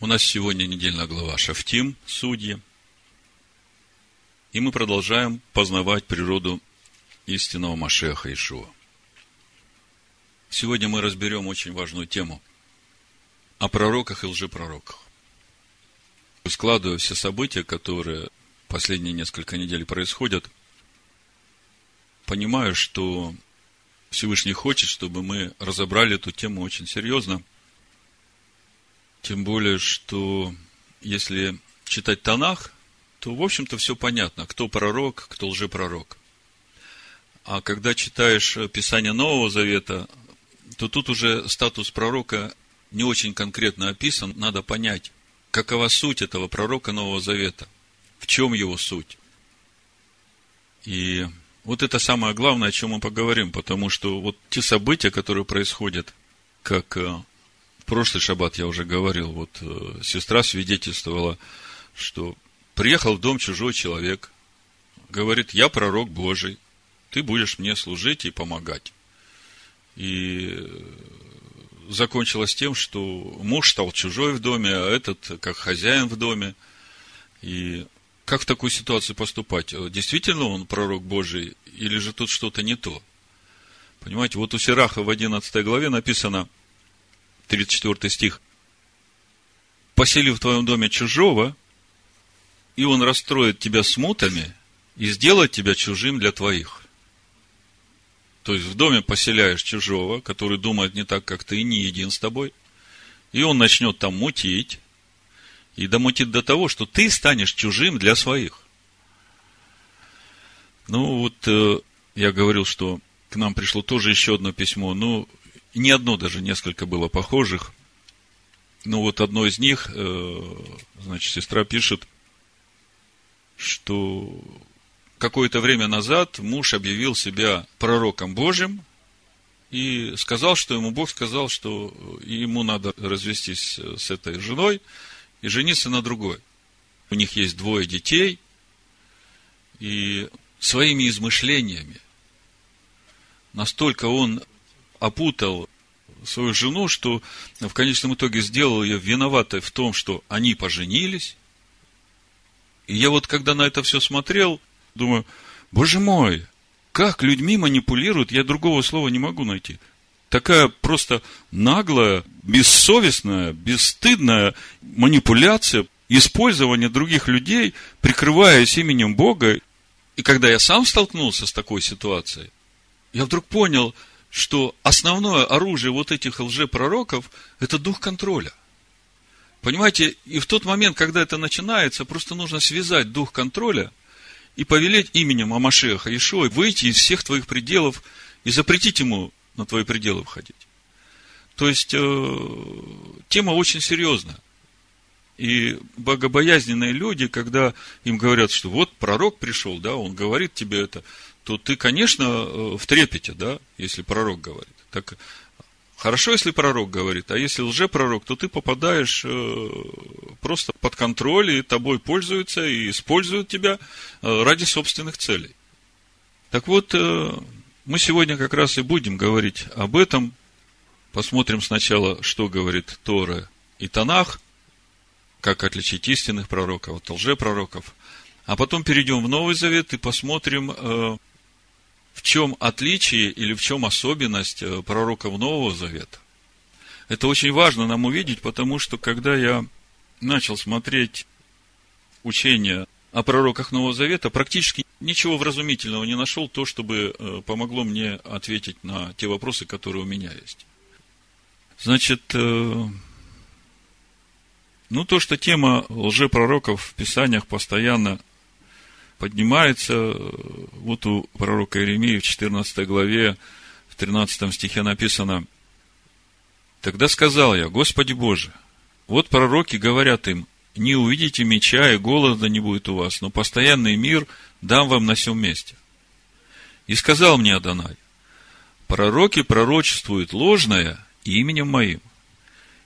У нас сегодня недельная глава Шафтим, Судьи. И мы продолжаем познавать природу истинного Машеха Ишуа. Сегодня мы разберем очень важную тему о пророках и лжепророках. Складывая все события, которые последние несколько недель происходят, понимаю, что Всевышний хочет, чтобы мы разобрали эту тему очень серьезно. Тем более, что если читать Танах, то, в общем-то, все понятно, кто пророк, кто лжепророк. А когда читаешь Писание Нового Завета, то тут уже статус пророка не очень конкретно описан. Надо понять, какова суть этого пророка Нового Завета, в чем его суть. И вот это самое главное, о чем мы поговорим, потому что вот те события, которые происходят, как э, прошлый шаббат я уже говорил, вот э, сестра свидетельствовала, что приехал в дом чужой человек, говорит, я пророк Божий, ты будешь мне служить и помогать. И э, закончилось тем, что муж стал чужой в доме, а этот как хозяин в доме. И как в такой ситуации поступать? Действительно он пророк Божий или же тут что-то не то? Понимаете, вот у Сираха в 11 главе написано, 34 стих, «Посели в твоем доме чужого, и он расстроит тебя смутами и сделает тебя чужим для твоих». То есть в доме поселяешь чужого, который думает не так, как ты, и не един с тобой, и он начнет там мутить, и домутит до того, что ты станешь чужим для своих. Ну, вот э, я говорил, что к нам пришло тоже еще одно письмо. Ну, не одно даже, несколько было похожих. Ну, вот одно из них, э, значит, сестра пишет, что какое-то время назад муж объявил себя пророком Божьим и сказал, что ему Бог сказал, что ему надо развестись с этой женой – и жениться на другой. У них есть двое детей, и своими измышлениями настолько он опутал свою жену, что в конечном итоге сделал ее виноватой в том, что они поженились. И я вот, когда на это все смотрел, думаю, боже мой, как людьми манипулируют, я другого слова не могу найти такая просто наглая, бессовестная, бесстыдная манипуляция, использование других людей, прикрываясь именем Бога. И когда я сам столкнулся с такой ситуацией, я вдруг понял, что основное оружие вот этих лжепророков – это дух контроля. Понимаете, и в тот момент, когда это начинается, просто нужно связать дух контроля и повелеть именем Амашеха Ишуа выйти из всех твоих пределов и запретить ему на твои пределы входить. То есть, э, тема очень серьезная. И богобоязненные люди, когда им говорят, что вот пророк пришел, да, он говорит тебе это, то ты, конечно, э, в трепете, да, если пророк говорит. Так хорошо, если пророк говорит, а если лжепророк, то ты попадаешь э, просто под контроль, и тобой пользуются, и используют тебя э, ради собственных целей. Так вот, мы сегодня как раз и будем говорить об этом. Посмотрим сначала, что говорит Тора и Танах, как отличить истинных пророков от лжепророков. А потом перейдем в Новый Завет и посмотрим, в чем отличие или в чем особенность э, пророков Нового Завета. Это очень важно нам увидеть, потому что когда я начал смотреть учение о пророках Нового Завета, практически ничего вразумительного не нашел, то, чтобы э, помогло мне ответить на те вопросы, которые у меня есть. Значит, э, ну, то, что тема лжепророков в Писаниях постоянно поднимается, э, вот у пророка Иеремии в 14 главе, в 13 стихе написано, «Тогда сказал я, Господи Боже, вот пророки говорят им, не увидите меча, и голода не будет у вас, но постоянный мир дам вам на всем месте. И сказал мне Адонай, пророки пророчествуют ложное именем моим.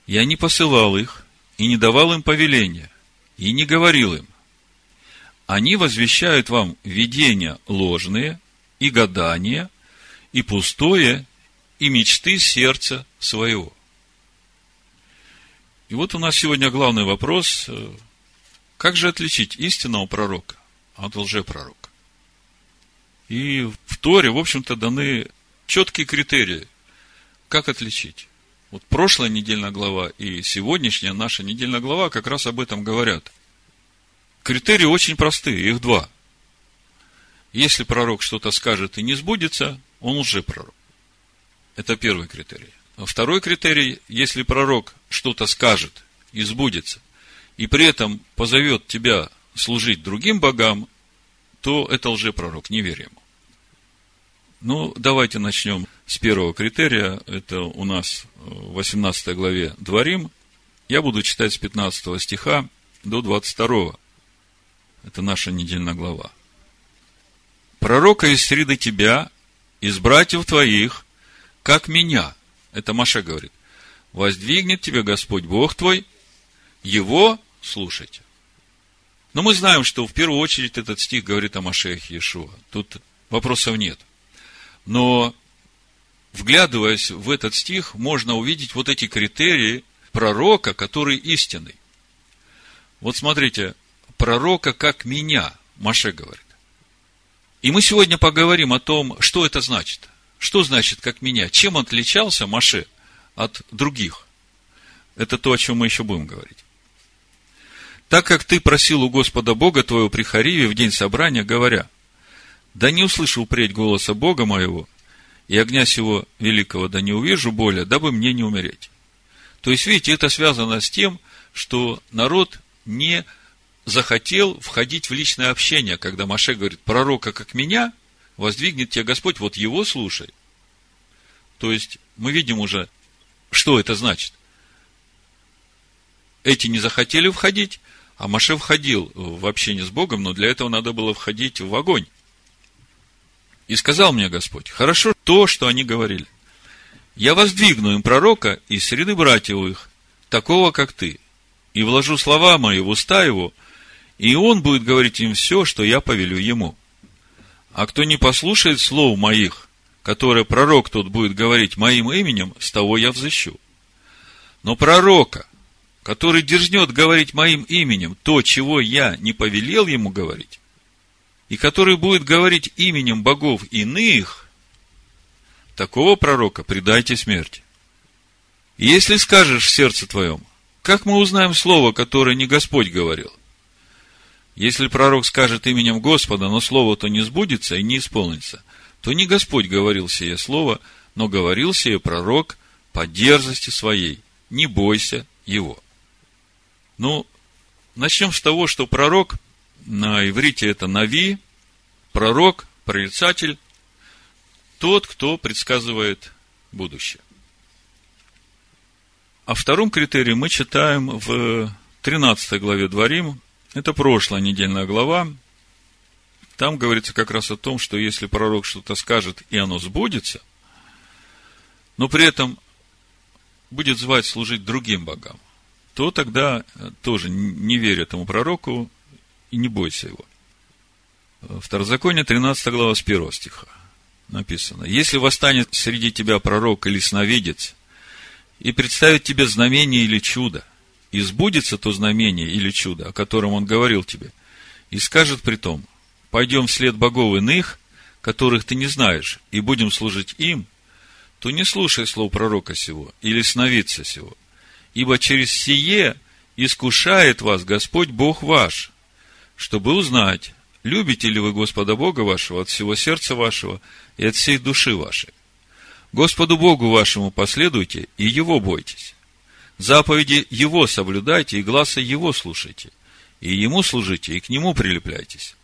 Я не посылал их, и не давал им повеления, и не говорил им. Они возвещают вам видения ложные, и гадания, и пустое, и мечты сердца своего. И вот у нас сегодня главный вопрос. э, Как же отличить истинного пророка от лжепророка? И в Торе, в общем-то, даны четкие критерии, как отличить. Вот прошлая недельная глава и сегодняшняя наша недельная глава как раз об этом говорят. Критерии очень простые, их два. Если пророк что-то скажет и не сбудется, он уже пророк. Это первый критерий. А второй критерий, если пророк что-то скажет и сбудется, и при этом позовет тебя служить другим богам, то это лжепророк, не верь ему. Ну, давайте начнем с первого критерия. Это у нас в 18 главе Дворим. Я буду читать с 15 стиха до 22. Это наша недельная глава. Пророка из среды тебя, из братьев твоих, как меня. Это Маша говорит. Воздвигнет тебе Господь Бог твой, его слушайте. Но мы знаем, что в первую очередь этот стих говорит о Машехе Иешуа. Тут вопросов нет. Но, вглядываясь в этот стих, можно увидеть вот эти критерии пророка, который истинный. Вот смотрите, пророка как меня, Маше говорит. И мы сегодня поговорим о том, что это значит. Что значит как меня? Чем отличался Маше от других? Это то, о чем мы еще будем говорить. Так как ты просил у Господа Бога твоего при Хариве в день собрания, говоря, да не услышу впредь голоса Бога моего, и огня сего великого да не увижу более, дабы мне не умереть. То есть, видите, это связано с тем, что народ не захотел входить в личное общение, когда Маше говорит, пророка как меня, воздвигнет тебя Господь, вот его слушай. То есть, мы видим уже, что это значит. Эти не захотели входить, а Маше входил в общение с Богом, но для этого надо было входить в огонь. И сказал мне Господь, хорошо то, что они говорили. Я воздвигну им пророка из среды братьев их, такого, как ты, и вложу слова мои в уста его, и он будет говорить им все, что я повелю ему. А кто не послушает слов моих, которые пророк тот будет говорить моим именем, с того я взыщу. Но пророка, который дерзнет говорить моим именем то, чего я не повелел ему говорить, и который будет говорить именем богов иных, такого пророка предайте смерти. И если скажешь в сердце твоем, как мы узнаем слово, которое не Господь говорил? Если пророк скажет именем Господа, но слово то не сбудется и не исполнится, то не Господь говорил сие слово, но говорил сие пророк по дерзости своей. Не бойся его. Ну, начнем с того, что пророк, на иврите это Нави, пророк, прорицатель, тот, кто предсказывает будущее. О втором критерии мы читаем в 13 главе Дворим, это прошлая недельная глава. Там говорится как раз о том, что если пророк что-то скажет, и оно сбудется, но при этом будет звать служить другим богам, то тогда тоже не верь этому пророку и не бойся его. Второзаконие, 13 глава, с 1 стиха написано. Если восстанет среди тебя пророк или сновидец, и представит тебе знамение или чудо, и то знамение или чудо, о котором он говорил тебе, и скажет при том, пойдем вслед богов иных, которых ты не знаешь, и будем служить им, то не слушай слов пророка сего или сновидца сего, ибо через сие искушает вас Господь Бог ваш, чтобы узнать, любите ли вы Господа Бога вашего от всего сердца вашего и от всей души вашей. Господу Богу вашему последуйте и Его бойтесь. Заповеди Его соблюдайте и глаза Его слушайте, и Ему служите, и к Нему прилепляйтесь.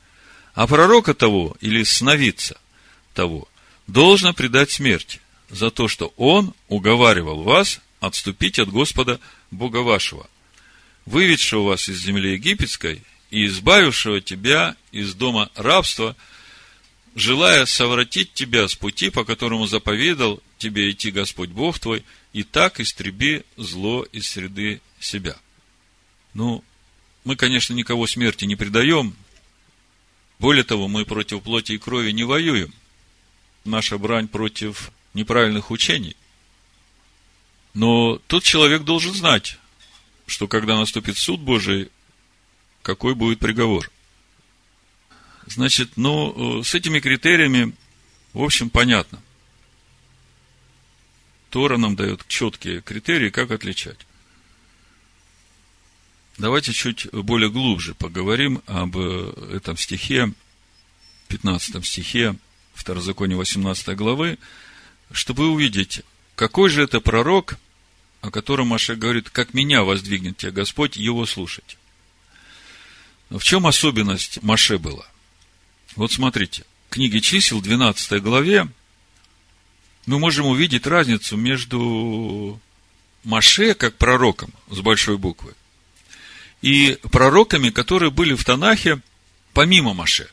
А пророка того или сновидца того должно предать смерти за то, что он уговаривал вас отступить от Господа Бога вашего, выведшего вас из земли египетской и избавившего тебя из дома рабства – желая совратить тебя с пути, по которому заповедал тебе идти Господь Бог твой, и так истреби зло из среды себя. Ну, мы, конечно, никого смерти не предаем. Более того, мы против плоти и крови не воюем. Наша брань против неправильных учений. Но тут человек должен знать, что когда наступит суд Божий, какой будет приговор. Значит, ну, с этими критериями, в общем, понятно. Тора нам дает четкие критерии, как отличать. Давайте чуть более глубже поговорим об э, этом стихе, 15 стихе, Второзаконие 18 главы, чтобы увидеть, какой же это пророк, о котором Маша говорит, как меня воздвигнет тебя Господь, его слушать. В чем особенность Маше была? Вот смотрите, в книге чисел, 12 главе, мы можем увидеть разницу между Маше, как пророком, с большой буквы, и пророками, которые были в Танахе помимо Маше.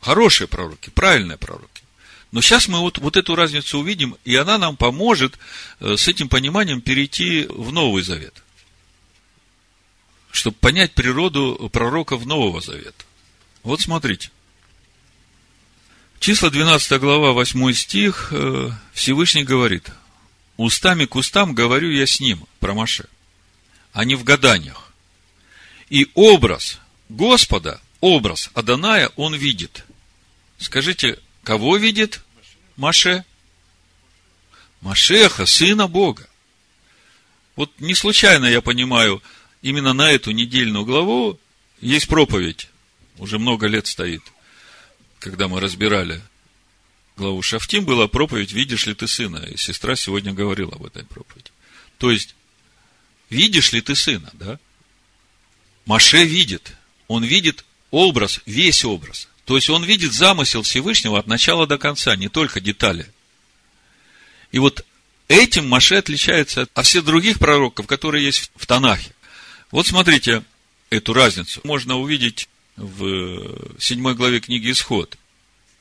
Хорошие пророки, правильные пророки. Но сейчас мы вот, вот эту разницу увидим, и она нам поможет э, с этим пониманием перейти в Новый Завет. Чтобы понять природу пророков Нового Завета. Вот смотрите. Числа 12 глава, 8 стих, э, Всевышний говорит, «Устами к устам говорю я с ним, про Маше, а не в гаданиях. И образ Господа, образ Аданая он видит». Скажите, кого видит Маше? Машеха, сына Бога. Вот не случайно я понимаю, именно на эту недельную главу есть проповедь. Уже много лет стоит. Когда мы разбирали главу Шафтим, была проповедь «Видишь ли ты сына?» И сестра сегодня говорила об этой проповеди. То есть, видишь ли ты сына, да? Маше видит. Он видит образ, весь образ. То есть он видит замысел Всевышнего от начала до конца, не только детали. И вот этим Маше отличается от всех других пророков, которые есть в Танахе. Вот смотрите эту разницу. Можно увидеть в седьмой главе книги Исход.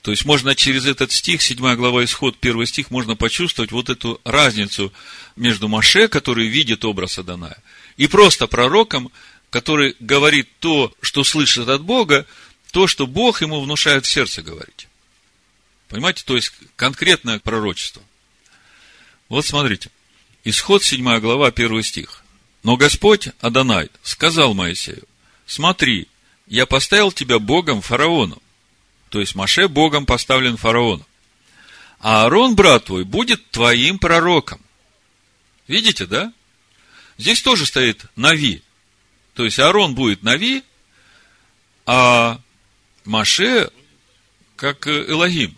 То есть можно через этот стих, седьмая глава Исход, первый стих, можно почувствовать вот эту разницу между Маше, который видит образ Аданая, и просто пророком, который говорит то, что слышит от Бога, то, что Бог ему внушает в сердце говорить. Понимаете, то есть конкретное пророчество. Вот смотрите. Исход 7 глава, 1 стих. Но Господь, Адонай, сказал Моисею, смотри, я поставил тебя Богом фараону. То есть Маше Богом поставлен фараону. А Аарон, брат твой, будет твоим пророком. Видите, да? Здесь тоже стоит Нави. То есть Аарон будет Нави, а Маше как Элогим.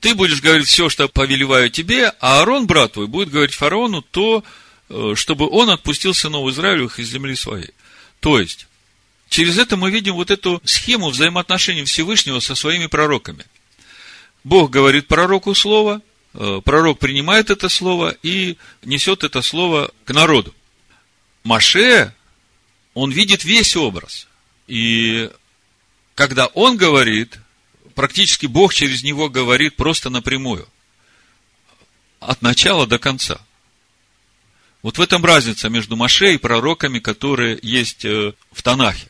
Ты будешь говорить все, что повелеваю тебе, а Аарон, брат твой, будет говорить фараону то, э, чтобы он отпустил сынов Израилевых из земли своей. То есть, через это мы видим вот эту схему взаимоотношений Всевышнего со своими пророками. Бог говорит пророку слово, э, пророк принимает это слово и несет это слово к народу. Маше, он видит весь образ. И когда он говорит, практически Бог через него говорит просто напрямую. От начала до конца. Вот в этом разница между Маше и пророками, которые есть э, в Танахе.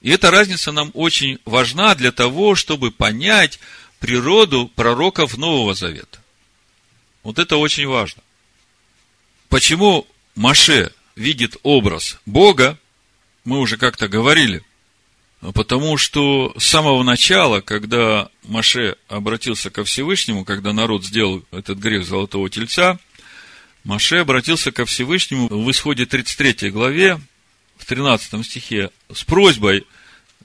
И эта разница нам очень важна для того, чтобы понять природу пророков Нового Завета. Вот это очень важно. Почему Маше видит образ Бога, мы уже как-то говорили. Потому что с самого начала, когда Маше обратился ко Всевышнему, когда народ сделал этот грех золотого тельца, Маше обратился ко Всевышнему в исходе 33 главе, 13 стихе, с просьбой,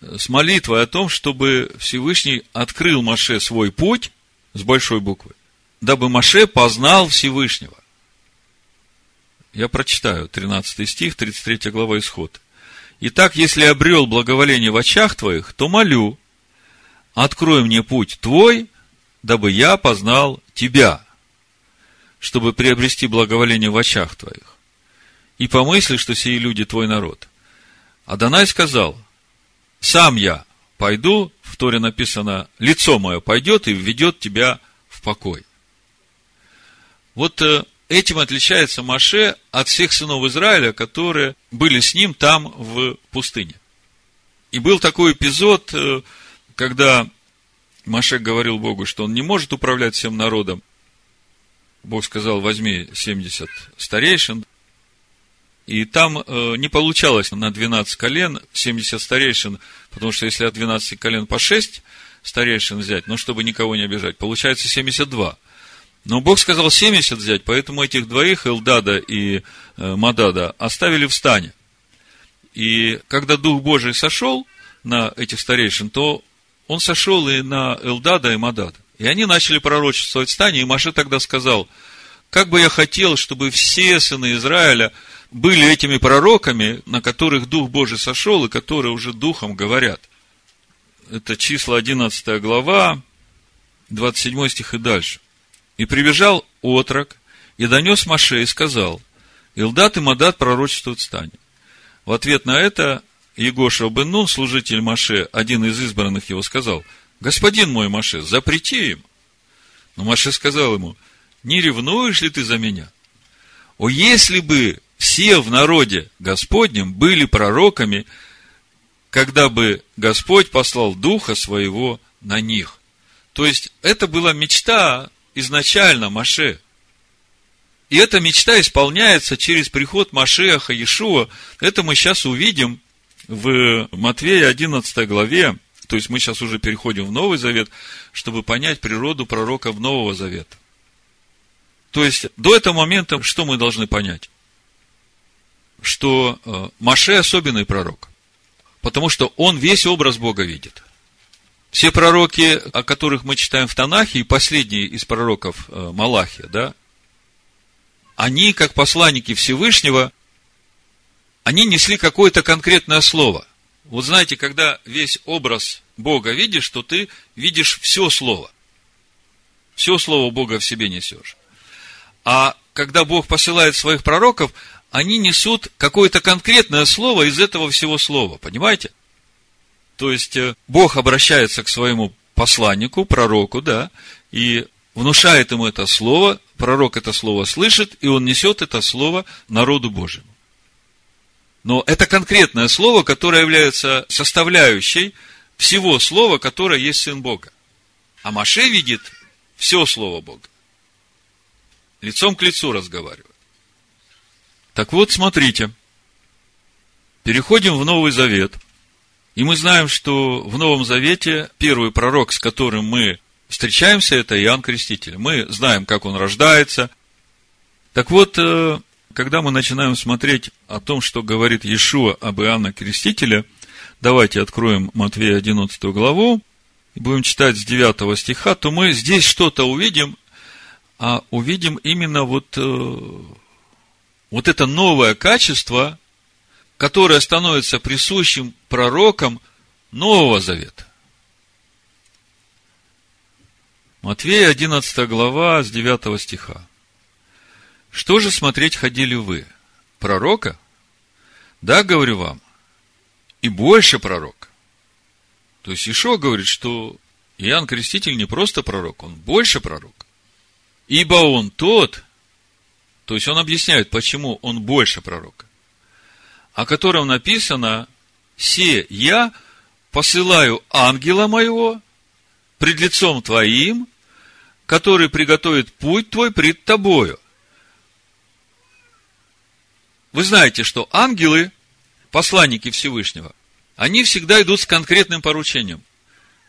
с молитвой о том, чтобы Всевышний открыл Маше свой путь с большой буквы, дабы Маше познал Всевышнего. Я прочитаю 13 стих, 33 глава Исход. Итак, если обрел благоволение в очах твоих, то молю, открой мне путь твой, дабы я познал тебя, чтобы приобрести благоволение в очах твоих. И помысли, что сии люди твой народ. Адонай сказал, сам я пойду, в Торе написано, лицо мое пойдет и введет тебя в покой. Вот э, Этим отличается Маше от всех сынов Израиля, которые были с ним там в пустыне. И был такой эпизод, э, когда Маше говорил Богу, что он не может управлять всем народом. Бог сказал, возьми 70 старейшин, И там э, не получалось на 12 колен 70 старейшин, потому что если от 12 колен по 6 старейшин взять, ну, чтобы никого не обижать, получается 72. Но Бог сказал 70 взять, поэтому этих двоих, Элдада и э, Мадада, оставили в стане. И когда Дух Божий сошел на этих старейшин, то он сошел и на Элдада и Мадада. И они начали пророчествовать в стане, и Маше тогда сказал, как бы я хотел, чтобы все сыны Израиля были этими пророками, на которых Дух Божий сошел, и которые уже Духом говорят. Это числа 11 глава, 27 стих и дальше. И прибежал отрок, и донес Маше, и сказал, Илдат и Мадат пророчествуют стане. В ответ на это Егоша бен Нун, служитель Маше, один из избранных его, сказал, господин мой Маше, запрети им. Но Маше сказал ему, не ревнуешь ли ты за меня? О, если бы все в народе Господнем были пророками, когда бы Господь послал Духа Своего на них. То есть, это была мечта изначально Маше. И эта мечта исполняется через приход Машеха Иешуа. Это мы сейчас увидим в Матвея 11 главе. То есть, мы сейчас уже переходим в Новый Завет, чтобы понять природу пророков Нового Завета. То есть, до этого момента что мы должны понять? Что э, Маше особенный пророк. Потому что он весь образ Бога видит. Все пророки, о которых мы читаем в Танахе, и последний из пророков э, Малахия, да, они, как посланники Всевышнего, они несли какое-то конкретное слово. Вот знаете, когда весь образ Бога видишь, то ты видишь все слово. Все слово Бога в себе несешь. А когда Бог посылает своих пророков, они несут какое-то конкретное слово из этого всего слова. Понимаете? То есть, э, Бог обращается к своему посланнику, пророку, да, и внушает ему это слово, пророк это слово слышит, и он несет это слово народу Божьему. Но это конкретное слово, которое является составляющей всего слова, которое есть Сын Бога. А Маше видит все Слово Бога. Лицом к лицу разговаривает. Так вот, смотрите. Переходим в Новый Завет – и мы знаем, что в Новом Завете первый пророк, с которым мы встречаемся, это Иоанн Креститель. Мы знаем, как он рождается. Так вот, э, когда мы начинаем смотреть о том, что говорит Иешуа об Иоанна Крестителе, давайте откроем Матвея 11 главу и будем читать с 9 стиха, то мы здесь что-то увидим, а увидим именно вот, э, вот это новое качество, которое становится присущим пророкам Нового Завета. Матвея 11 глава с 9 стиха. Что же смотреть ходили вы? Пророка? Да, говорю вам, и больше пророк. То есть Ишо говорит, что Иоанн Креститель не просто пророк, он больше пророк. Ибо он тот, то есть он объясняет, почему он больше пророка о котором написано, «Се я посылаю ангела моего пред лицом твоим, который приготовит путь твой пред тобою». Вы знаете, что ангелы, посланники Всевышнего, они всегда идут с конкретным поручением.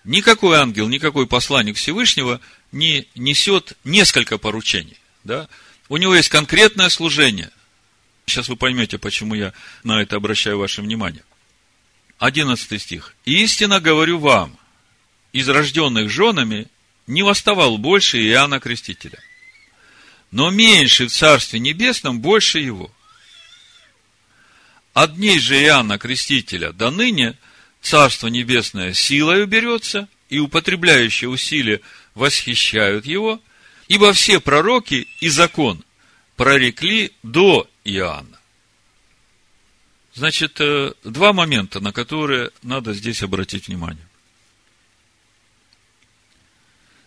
Никакой ангел, никакой посланник Всевышнего не несет несколько поручений. Да? У него есть конкретное служение. Сейчас вы поймете, почему я на это обращаю ваше внимание. Одиннадцатый стих. «Истинно говорю вам, из рожденных женами не восставал больше Иоанна Крестителя, но меньше в Царстве Небесном больше его. От дней же Иоанна Крестителя до ныне Царство Небесное силой уберется, и употребляющие усилия восхищают его, ибо все пророки и закон прорекли до Иоанна. Значит, э, два момента, на которые надо здесь обратить внимание.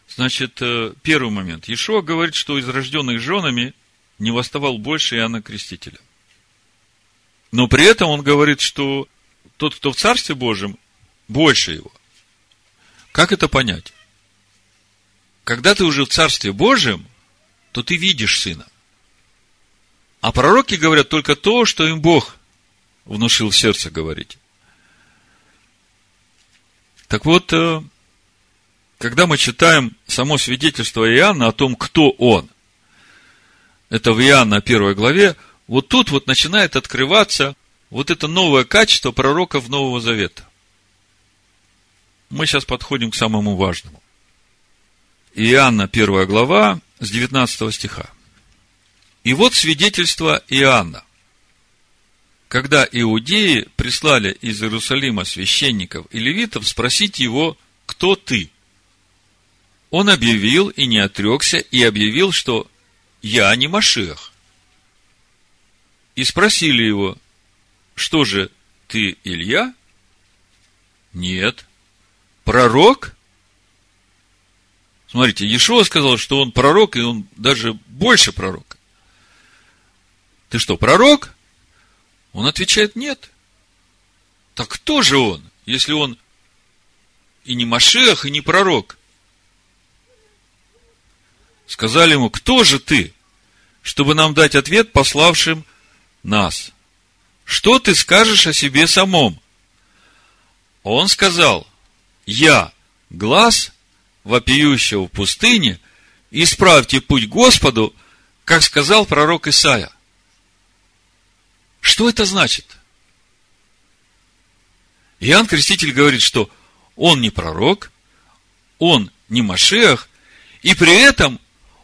Значит, э, первый момент. Ишуа говорит, что из рожденных женами не восставал больше Иоанна Крестителя. Но при этом он говорит, что тот, кто в Царстве Божьем, больше его. Как это понять? Когда ты уже в Царстве Божьем, то ты видишь Сына. А пророки говорят только то, что им Бог внушил в сердце говорить. Так вот, э, когда мы читаем само свидетельство Иоанна о том, кто он, это в Иоанна первой главе, вот тут вот начинает открываться вот это новое качество пророков Нового Завета. Мы сейчас подходим к самому важному. Иоанна первая глава с 19 стиха. И вот свидетельство Иоанна. Когда иудеи прислали из Иерусалима священников и левитов спросить его, кто ты? Он объявил и не отрекся, и объявил, что я не Машех. И спросили его, что же, ты Илья? Нет. Пророк? Смотрите, Иешуа сказал, что он пророк, и он даже больше пророка. Ты что, пророк? Он отвечает, нет. Так кто же он, если он и не Машех, и не пророк? Сказали ему, кто же ты, чтобы нам дать ответ пославшим нас? Что ты скажешь о себе самом? Он сказал, я глаз вопиющего в пустыне, исправьте путь Господу, как сказал пророк Исаия. Что это значит? Иоанн Креститель говорит, что он не пророк, он не Машех, и при этом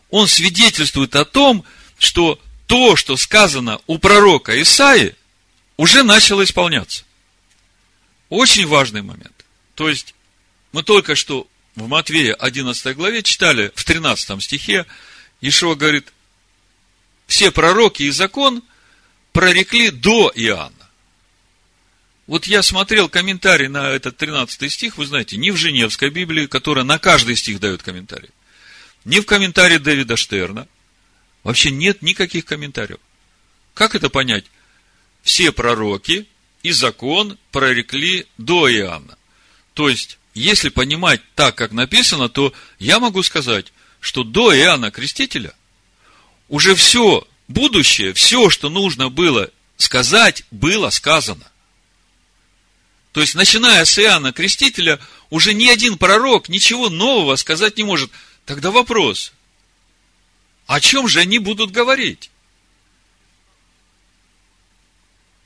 он свидетельствует о том, что то, что сказано у пророка Исаи, уже начало исполняться. Очень важный момент. То есть, мы только что в Матвея 11 главе читали в 13 стихе, Ишуа говорит, все пророки и закон прорекли до Иоанна. Вот я смотрел комментарий на этот 13 стих, вы знаете, не в Женевской Библии, которая на каждый стих дает комментарий, не в комментарии Дэвида Штерна, вообще нет никаких комментариев. Как это понять? Все пророки и закон прорекли до Иоанна. То есть, если понимать так, как написано, то я могу сказать, что до Иоанна Крестителя уже все будущее, все, что нужно было сказать, было сказано. То есть, начиная с Иоанна Крестителя, уже ни один пророк ничего нового сказать не может. Тогда вопрос, о чем же они будут говорить?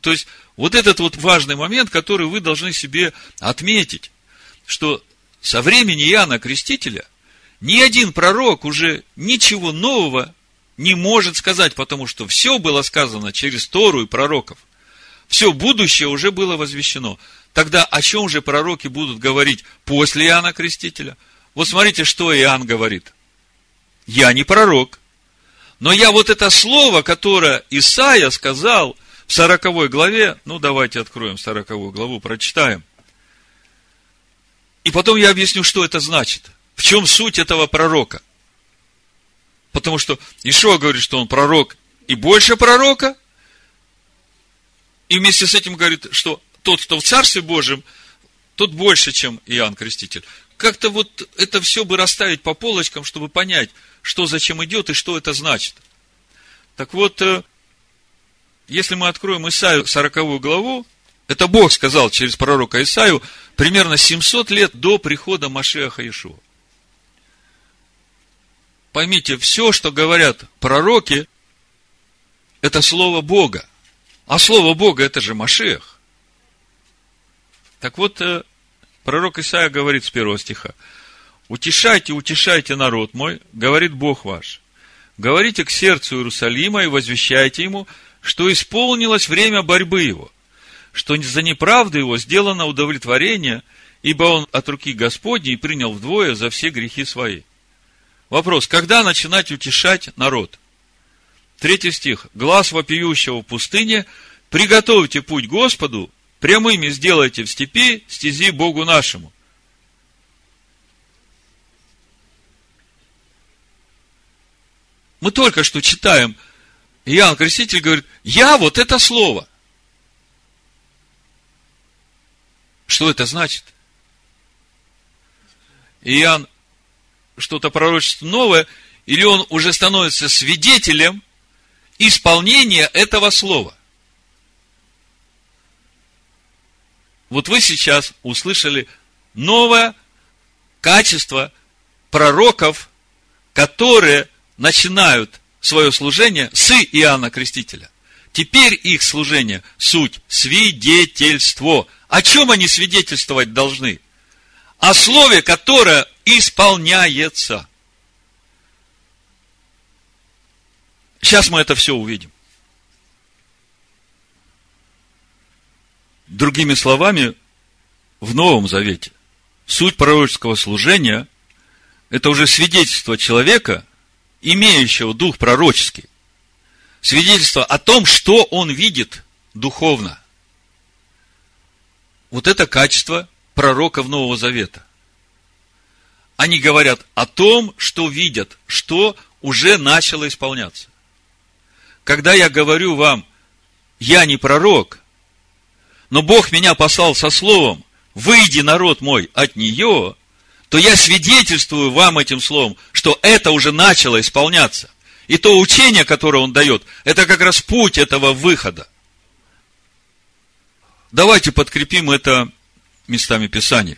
То есть, вот этот вот важный момент, который вы должны себе отметить что со времени Иоанна Крестителя ни один пророк уже ничего нового не может сказать, потому что все было сказано через Тору и пророков. Все будущее уже было возвещено. Тогда о чем же пророки будут говорить после Иоанна Крестителя? Вот смотрите, что Иоанн говорит. Я не пророк, но я вот это слово, которое Исаия сказал в 40 главе, ну давайте откроем 40 главу, прочитаем. И потом я объясню, что это значит. В чем суть этого пророка. Потому что Ишуа говорит, что он пророк и больше пророка. И вместе с этим говорит, что тот, кто в Царстве Божьем, тот больше, чем Иоанн Креститель. Как-то вот это все бы расставить по полочкам, чтобы понять, что зачем идет и что это значит. Так вот, э, если мы откроем Исаию 40 главу, это Бог сказал через пророка Исаию примерно 700 лет до прихода Машеха Ишуа. Поймите, все, что говорят пророки, это слово Бога. А слово Бога это же Машех. Так вот, э, пророк Исаия говорит с первого стиха. Утешайте, утешайте народ мой, говорит Бог ваш. Говорите к сердцу Иерусалима и возвещайте ему, что исполнилось время борьбы его – что за неправду его сделано удовлетворение, ибо он от руки Господней принял вдвое за все грехи свои. Вопрос, когда начинать утешать народ? Третий стих. Глаз вопиющего в пустыне, приготовьте путь Господу, прямыми сделайте в степи стези Богу нашему. Мы только что читаем, Иоанн Креститель говорит, я вот это слово. Что это значит? Иоанн что-то пророчество новое, или он уже становится свидетелем исполнения этого слова. Вот вы сейчас услышали новое качество пророков, которые начинают свое служение с Иоанна Крестителя. Теперь их служение – суть свидетельство. О чем они свидетельствовать должны? О слове, которое исполняется. Сейчас мы это все увидим. Другими словами, в Новом Завете суть пророческого служения – это уже свидетельство человека, имеющего дух пророческий. Свидетельство о том, что он видит духовно. Вот это качество пророков Нового Завета. Они говорят о том, что видят, что уже начало исполняться. Когда я говорю вам, я не пророк, но Бог меня послал со словом, выйди, народ мой, от нее, то я свидетельствую вам этим словом, что это уже начало исполняться. И то учение, которое он дает, это как раз путь этого выхода. Давайте подкрепим это местами Писания.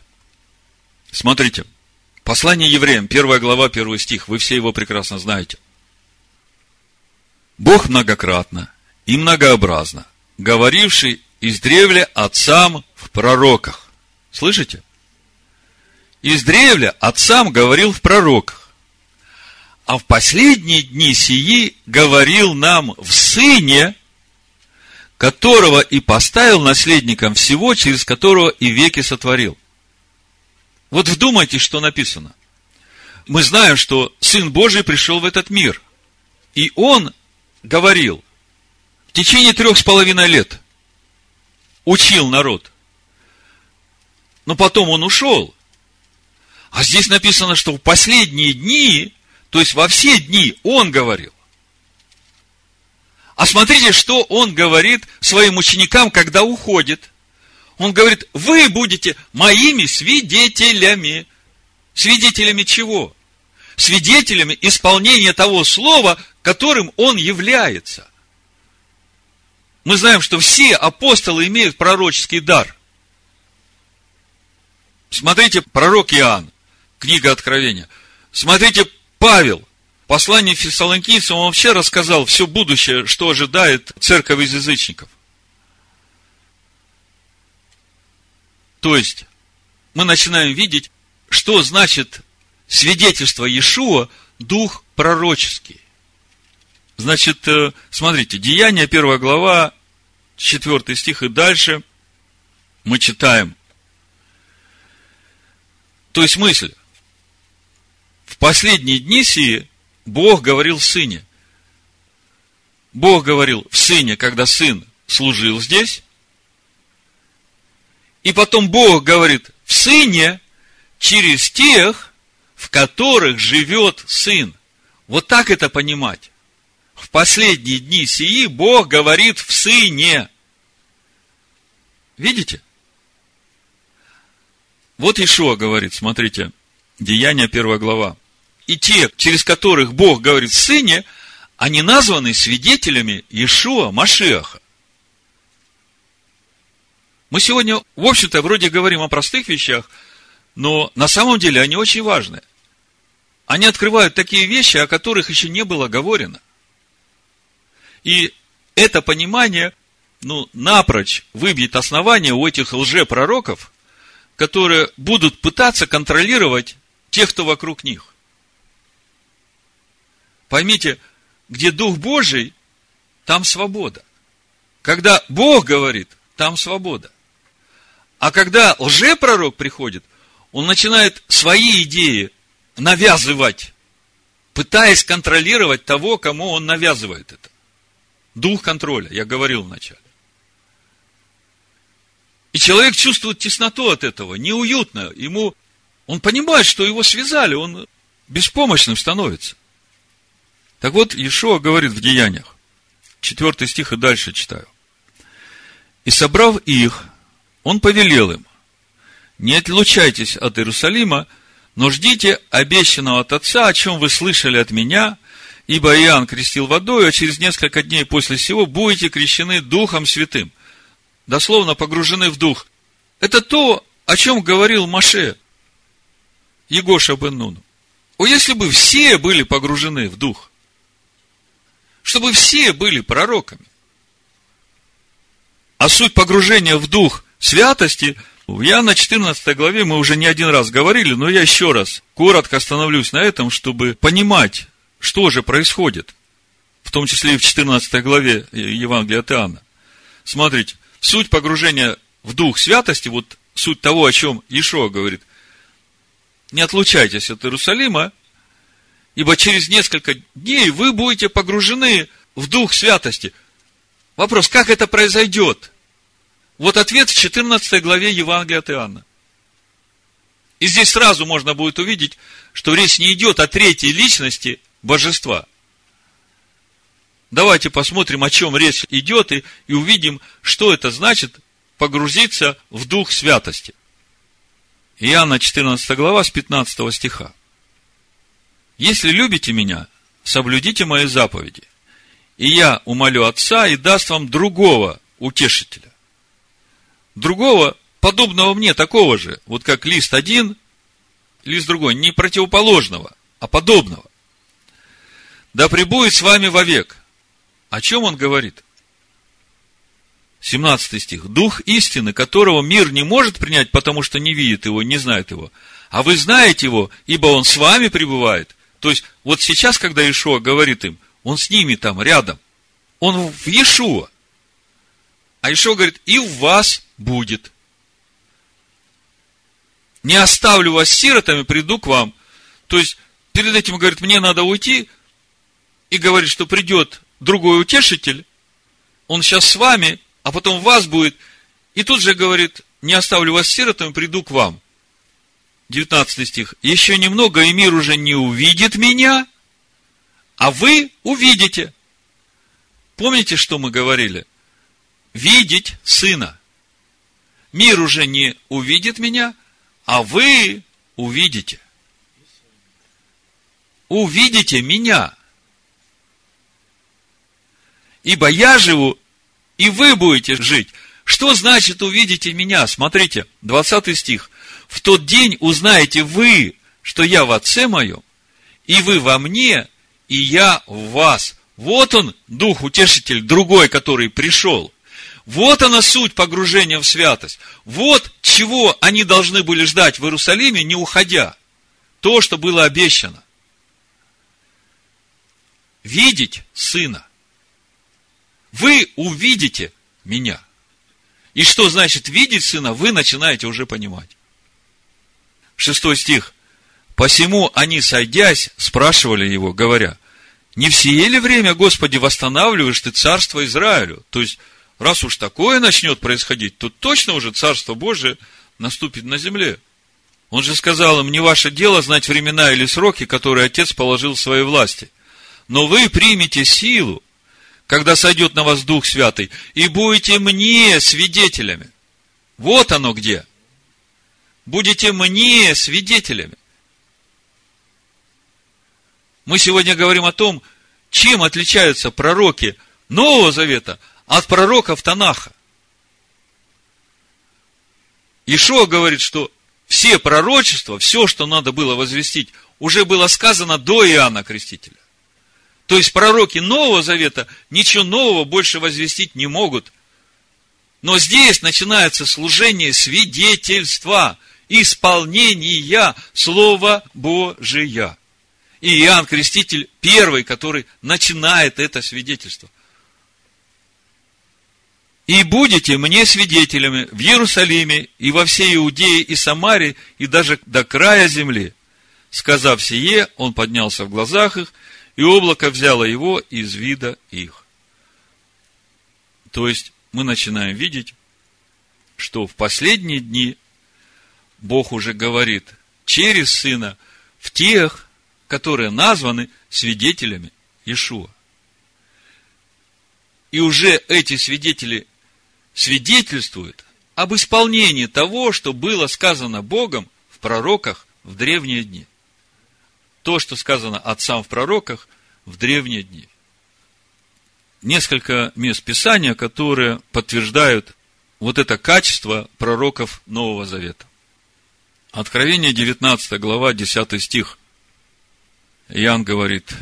Смотрите, послание евреям, первая глава, первый стих, вы все его прекрасно знаете. Бог многократно и многообразно, говоривший издревле отцам в пророках. Слышите? Издревле отцам говорил в пророках. А в последние дни сии говорил нам в Сыне, которого и поставил наследником всего, через которого и веки сотворил. Вот вдумайтесь, что написано. Мы знаем, что Сын Божий пришел в этот мир. И Он говорил в течение трех с половиной лет – учил народ. Но потом он ушел. А здесь написано, что в последние дни, то есть во все дни, он говорил. А смотрите, что он говорит своим ученикам, когда уходит. Он говорит, вы будете моими свидетелями. Свидетелями чего? Свидетелями исполнения того слова, которым он является. Мы знаем, что все апостолы имеют пророческий дар. Смотрите, пророк Иоанн, книга Откровения. Смотрите, Павел, послание фессалоникийцам, он вообще рассказал все будущее, что ожидает церковь из язычников. То есть, мы начинаем видеть, что значит свидетельство Иешуа, дух пророческий. Значит, э, смотрите, Деяние, первая глава, четвертый стих и дальше мы читаем. То есть мысль. В последние дни сии Бог говорил в Сыне. Бог говорил в Сыне, когда Сын служил здесь. И потом Бог говорит в Сыне через тех, в которых живет Сын. Вот так это понимать в последние дни сии Бог говорит в Сыне. Видите? Вот Ишуа говорит, смотрите, Деяние первая глава. И те, через которых Бог говорит Сыне, они названы свидетелями Ишуа Машиаха. Мы сегодня, в общем-то, вроде говорим о простых вещах, но на самом деле они очень важны. Они открывают такие вещи, о которых еще не было говорено. И это понимание, ну, напрочь выбьет основание у этих лжепророков, которые будут пытаться контролировать тех, кто вокруг них. Поймите, где Дух Божий, там свобода. Когда Бог говорит, там свобода. А когда лжепророк приходит, он начинает свои идеи навязывать, пытаясь контролировать того, кому он навязывает это. Дух контроля, я говорил вначале. И человек чувствует тесноту от этого, неуютно. Ему, он понимает, что его связали, он беспомощным становится. Так вот, Иешуа говорит в Деяниях, четвертый стих и дальше читаю. И собрав их, он повелел им, не отлучайтесь от Иерусалима, но ждите обещанного от Отца, о чем вы слышали от меня – Ибо Иоанн крестил водой, а через несколько дней после сего будете крещены Духом Святым. Дословно погружены в Дух. Это то, о чем говорил Маше, Егоша бен Нуну. О, если бы все были погружены в Дух, чтобы все были пророками. А суть погружения в Дух святости – в Иоанна 14 главе мы уже не один раз говорили, но я еще раз коротко остановлюсь на этом, чтобы понимать, что же происходит, в том числе и в 14 главе Евангелия от Иоанна. Смотрите, суть погружения в дух святости, вот суть того, о чем Ишуа говорит, не отлучайтесь от Иерусалима, ибо через несколько дней вы будете погружены в дух святости. Вопрос, как это произойдет? Вот ответ в 14 главе Евангелия от Иоанна. И здесь сразу можно будет увидеть, что речь не идет о третьей личности божества. Давайте посмотрим, о чем речь идет, и, и увидим, что это значит погрузиться в дух святости. Иоанна 14 глава с 15 стиха. Если любите меня, соблюдите мои заповеди, и я умолю Отца и даст вам другого утешителя другого, подобного мне, такого же, вот как лист один, лист другой, не противоположного, а подобного. Да пребудет с вами вовек. О чем он говорит? 17 стих. Дух истины, которого мир не может принять, потому что не видит его, не знает его. А вы знаете его, ибо он с вами пребывает. То есть, вот сейчас, когда Ишуа говорит им, он с ними там, рядом. Он в Иешуа. А еще говорит, и в вас будет. Не оставлю вас сиротами, приду к вам. То есть, перед этим говорит, мне надо уйти, и говорит, что придет другой утешитель, он сейчас с вами, а потом вас будет, и тут же говорит, не оставлю вас сиротами, приду к вам. 19 стих. Еще немного, и мир уже не увидит меня, а вы увидите. Помните, что мы говорили? видеть Сына. Мир уже не увидит меня, а вы увидите. Увидите меня. Ибо я живу, и вы будете жить. Что значит увидите меня? Смотрите, 20 стих. В тот день узнаете вы, что я в Отце моем, и вы во мне, и я в вас. Вот он, Дух Утешитель, другой, который пришел – вот она суть погружения в святость. Вот чего они должны были ждать в Иерусалиме, не уходя. То, что было обещано. Видеть Сына. Вы увидите меня. И что значит видеть Сына, вы начинаете уже понимать. Шестой стих. Посему они, сойдясь, спрашивали его, говоря, не в сие ли время, Господи, восстанавливаешь ты царство Израилю? То есть, раз уж такое начнет происходить, то точно уже Царство Божие наступит на земле. Он же сказал им, не ваше дело знать времена или сроки, которые Отец положил в своей власти. Но вы примете силу, когда сойдет на вас Дух Святый, и будете мне свидетелями. Вот оно где. Будете мне свидетелями. Мы сегодня говорим о том, чем отличаются пророки Нового Завета – от пророков Танаха. Ишуа говорит, что все пророчества, все, что надо было возвестить, уже было сказано до Иоанна Крестителя. То есть пророки Нового Завета ничего нового больше возвестить не могут. Но здесь начинается служение свидетельства, исполнения Слова Божия. И Иоанн Креститель первый, который начинает это свидетельство – и будете мне свидетелями в Иерусалиме и во всей Иудее и Самаре и даже до края земли. Сказав сие, он поднялся в глазах их, и облако взяло его из вида их. То есть, мы начинаем видеть, что в последние дни Бог уже говорит через Сына в тех, которые названы свидетелями Ишуа. И уже эти свидетели свидетельствует об исполнении того, что было сказано Богом в пророках в древние дни. То, что сказано отцам в пророках, в древние дни. Несколько мест Писания, которые подтверждают вот это качество пророков Нового Завета. Откровение 19 глава, 10 стих. Иоанн говорит,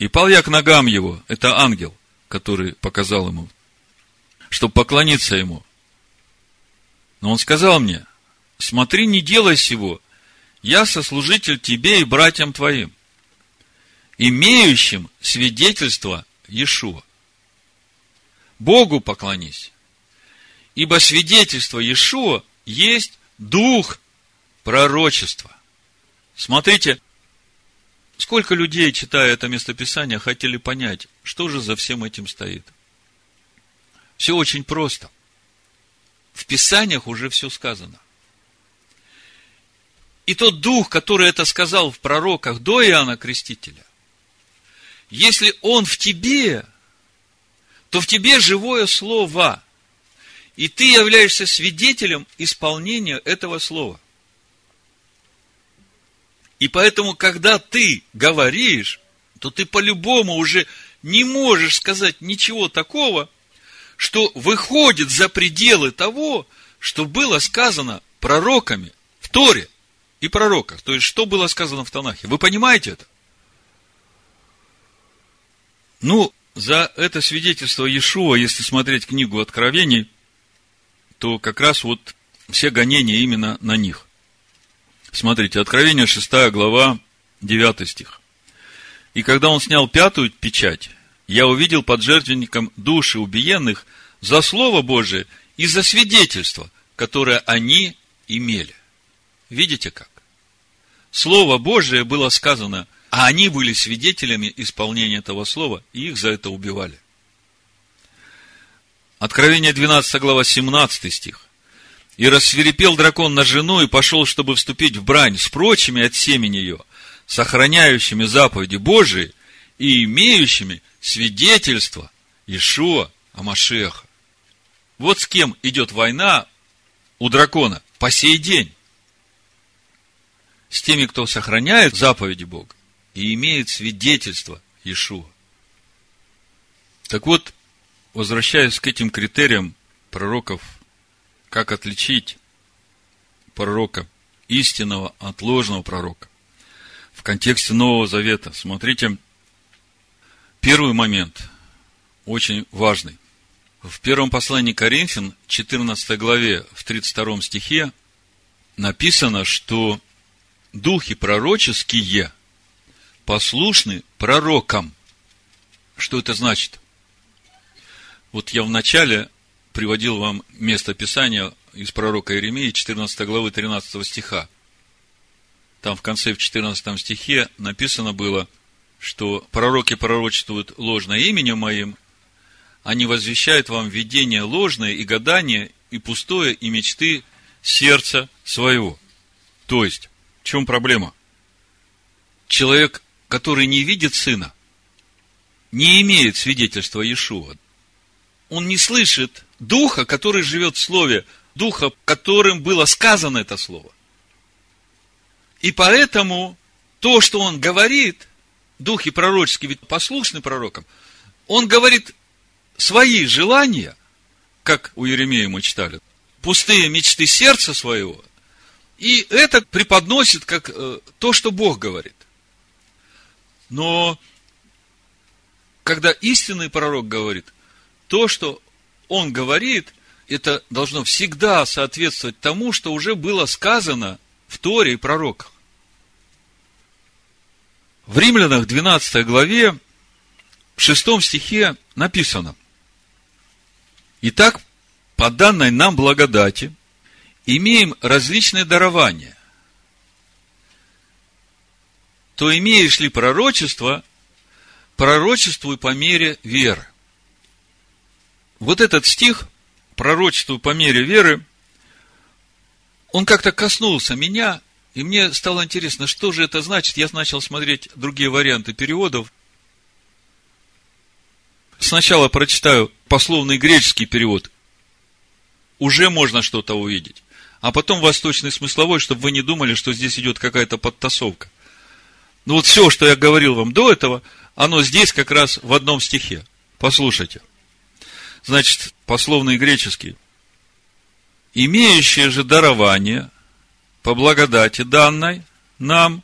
«И пал я к ногам его». Это ангел, который показал ему, чтобы поклониться ему. Но он сказал мне, смотри, не делай сего, я сослужитель тебе и братьям твоим, имеющим свидетельство Иешуа. Богу поклонись, ибо свидетельство Иешуа есть дух пророчества. Смотрите, сколько людей, читая это местописание, хотели понять, что же за всем этим стоит. Все очень просто. В Писаниях уже все сказано. И тот дух, который это сказал в пророках до Иоанна Крестителя, если он в тебе, то в тебе живое слово. И ты являешься свидетелем исполнения этого слова. И поэтому, когда ты говоришь, то ты по-любому уже не можешь сказать ничего такого, что выходит за пределы того, что было сказано пророками в Торе и пророках. То есть, что было сказано в Танахе. Вы понимаете это? Ну, за это свидетельство Иешуа, если смотреть книгу Откровений, то как раз вот все гонения именно на них. Смотрите, Откровение 6 глава, 9 стих. И когда он снял пятую печать, я увидел под жертвенником души убиенных за Слово Божие и за свидетельство, которое они имели. Видите как? Слово Божие было сказано, а они были свидетелями исполнения этого слова, и их за это убивали. Откровение 12 глава 17 стих. И рассверепел дракон на жену и пошел, чтобы вступить в брань с прочими от семени ее, сохраняющими заповеди Божии и имеющими свидетельство Ишуа Амашеха. Вот с кем идет война у дракона по сей день с теми, кто сохраняет заповеди Бога и имеет свидетельство Иешуа. Так вот, возвращаясь к этим критериям пророков, как отличить пророка истинного от ложного пророка в контексте Нового Завета. Смотрите, первый момент очень важный. В первом послании Коринфян, 14 главе, в 32 стихе написано, что духи пророческие послушны пророкам. Что это значит? Вот я вначале приводил вам место Писания из пророка Иеремии, 14 главы 13 стиха. Там в конце, в 14 стихе написано было, что пророки пророчествуют ложное именем моим, они возвещают вам видение ложное и гадание, и пустое, и мечты сердца своего. То есть, в чем проблема? Человек, который не видит сына, не имеет свидетельства Иешуа. Он не слышит духа, который живет в слове, духа, которым было сказано это слово. И поэтому то, что он говорит, духи пророческие, ведь послушны пророкам, он говорит свои желания, как у Еремея мы читали, пустые мечты сердца своего, и это преподносит как э, то, что Бог говорит. Но когда истинный пророк говорит, то, что он говорит, это должно всегда соответствовать тому, что уже было сказано в Торе и пророках. В Римлянах 12 главе, в 6 стихе написано, Итак, по данной нам благодати – имеем различные дарования, то имеешь ли пророчество, пророчествуй по мере веры. Вот этот стих, пророчествуй по мере веры, он как-то коснулся меня, и мне стало интересно, что же это значит. Я начал смотреть другие варианты переводов. Сначала прочитаю пословный греческий перевод. Уже можно что-то увидеть а потом восточный смысловой, чтобы вы не думали, что здесь идет какая-то подтасовка. Ну вот все, что я говорил вам до этого, оно здесь как раз в одном стихе. Послушайте. Значит, пословный греческий. Имеющие же дарование по благодати данной нам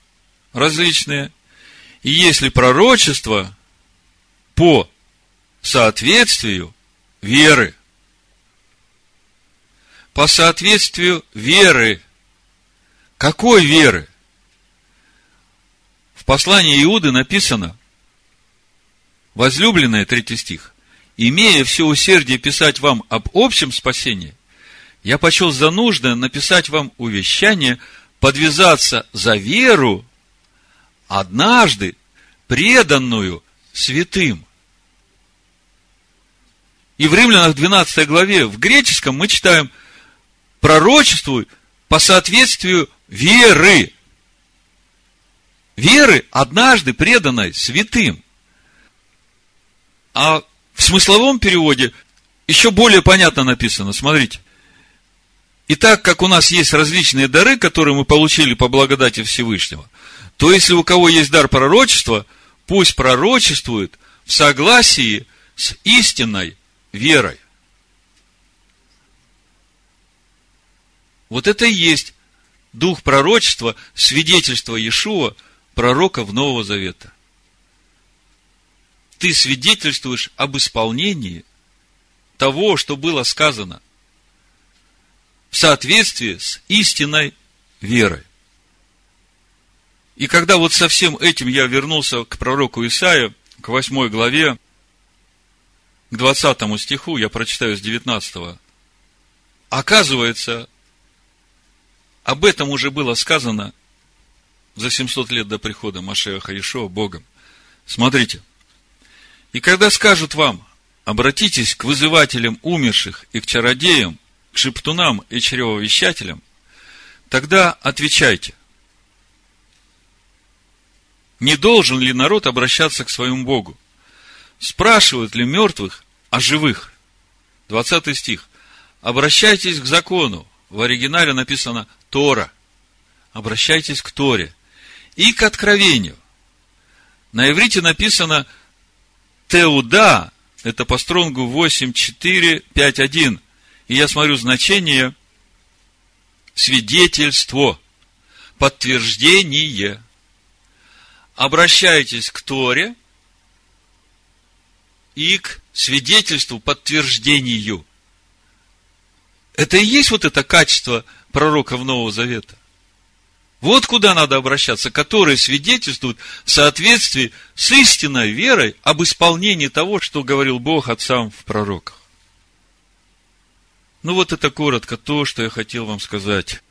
различные, и если пророчество по соответствию веры, по соответствию веры. Какой веры? В послании Иуды написано, возлюбленная, третий стих, имея все усердие писать вам об общем спасении, я почел за нужное написать вам увещание, подвязаться за веру, однажды преданную святым. И в Римлянах 12 главе в греческом мы читаем пророчествуй по соответствию веры. Веры, однажды преданной святым. А в смысловом переводе еще более понятно написано. Смотрите. И так как у нас есть различные дары, которые мы получили по благодати Всевышнего, то если у кого есть дар пророчества, пусть пророчествует в согласии с истинной верой. Вот это и есть дух пророчества, свидетельство Иешуа, пророков Нового Завета. Ты свидетельствуешь об исполнении того, что было сказано в соответствии с истинной верой. И когда вот со всем этим я вернулся к пророку Исаия, к 8 главе, к 20 стиху, я прочитаю с 19. Оказывается, об этом уже было сказано за 700 лет до прихода Машеха Ишуа Богом. Смотрите. И когда скажут вам, обратитесь к вызывателям умерших и к чародеям, к шептунам и чревовещателям, тогда отвечайте. Не должен ли народ обращаться к своему Богу? Спрашивают ли мертвых о живых? 20 стих. Обращайтесь к закону. В оригинале написано Тора. Обращайтесь к Торе. И к откровению. На иврите написано Теуда, это по стронгу 8, 4, 5, 1. И я смотрю значение свидетельство, подтверждение. Обращайтесь к Торе и к свидетельству, подтверждению. Это и есть вот это качество – пророков Нового Завета. Вот куда надо обращаться, которые свидетельствуют в соответствии с истинной верой об исполнении того, что говорил Бог отцам в пророках. Ну вот это коротко то, что я хотел вам сказать.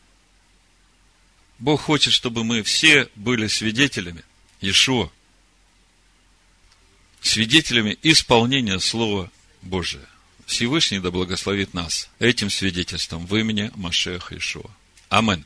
Бог хочет, чтобы мы все были свидетелями Иешуа, свидетелями исполнения Слова Божия. Всевышний да благословит нас этим свидетельством в имени Машеха Ишуа. Амен.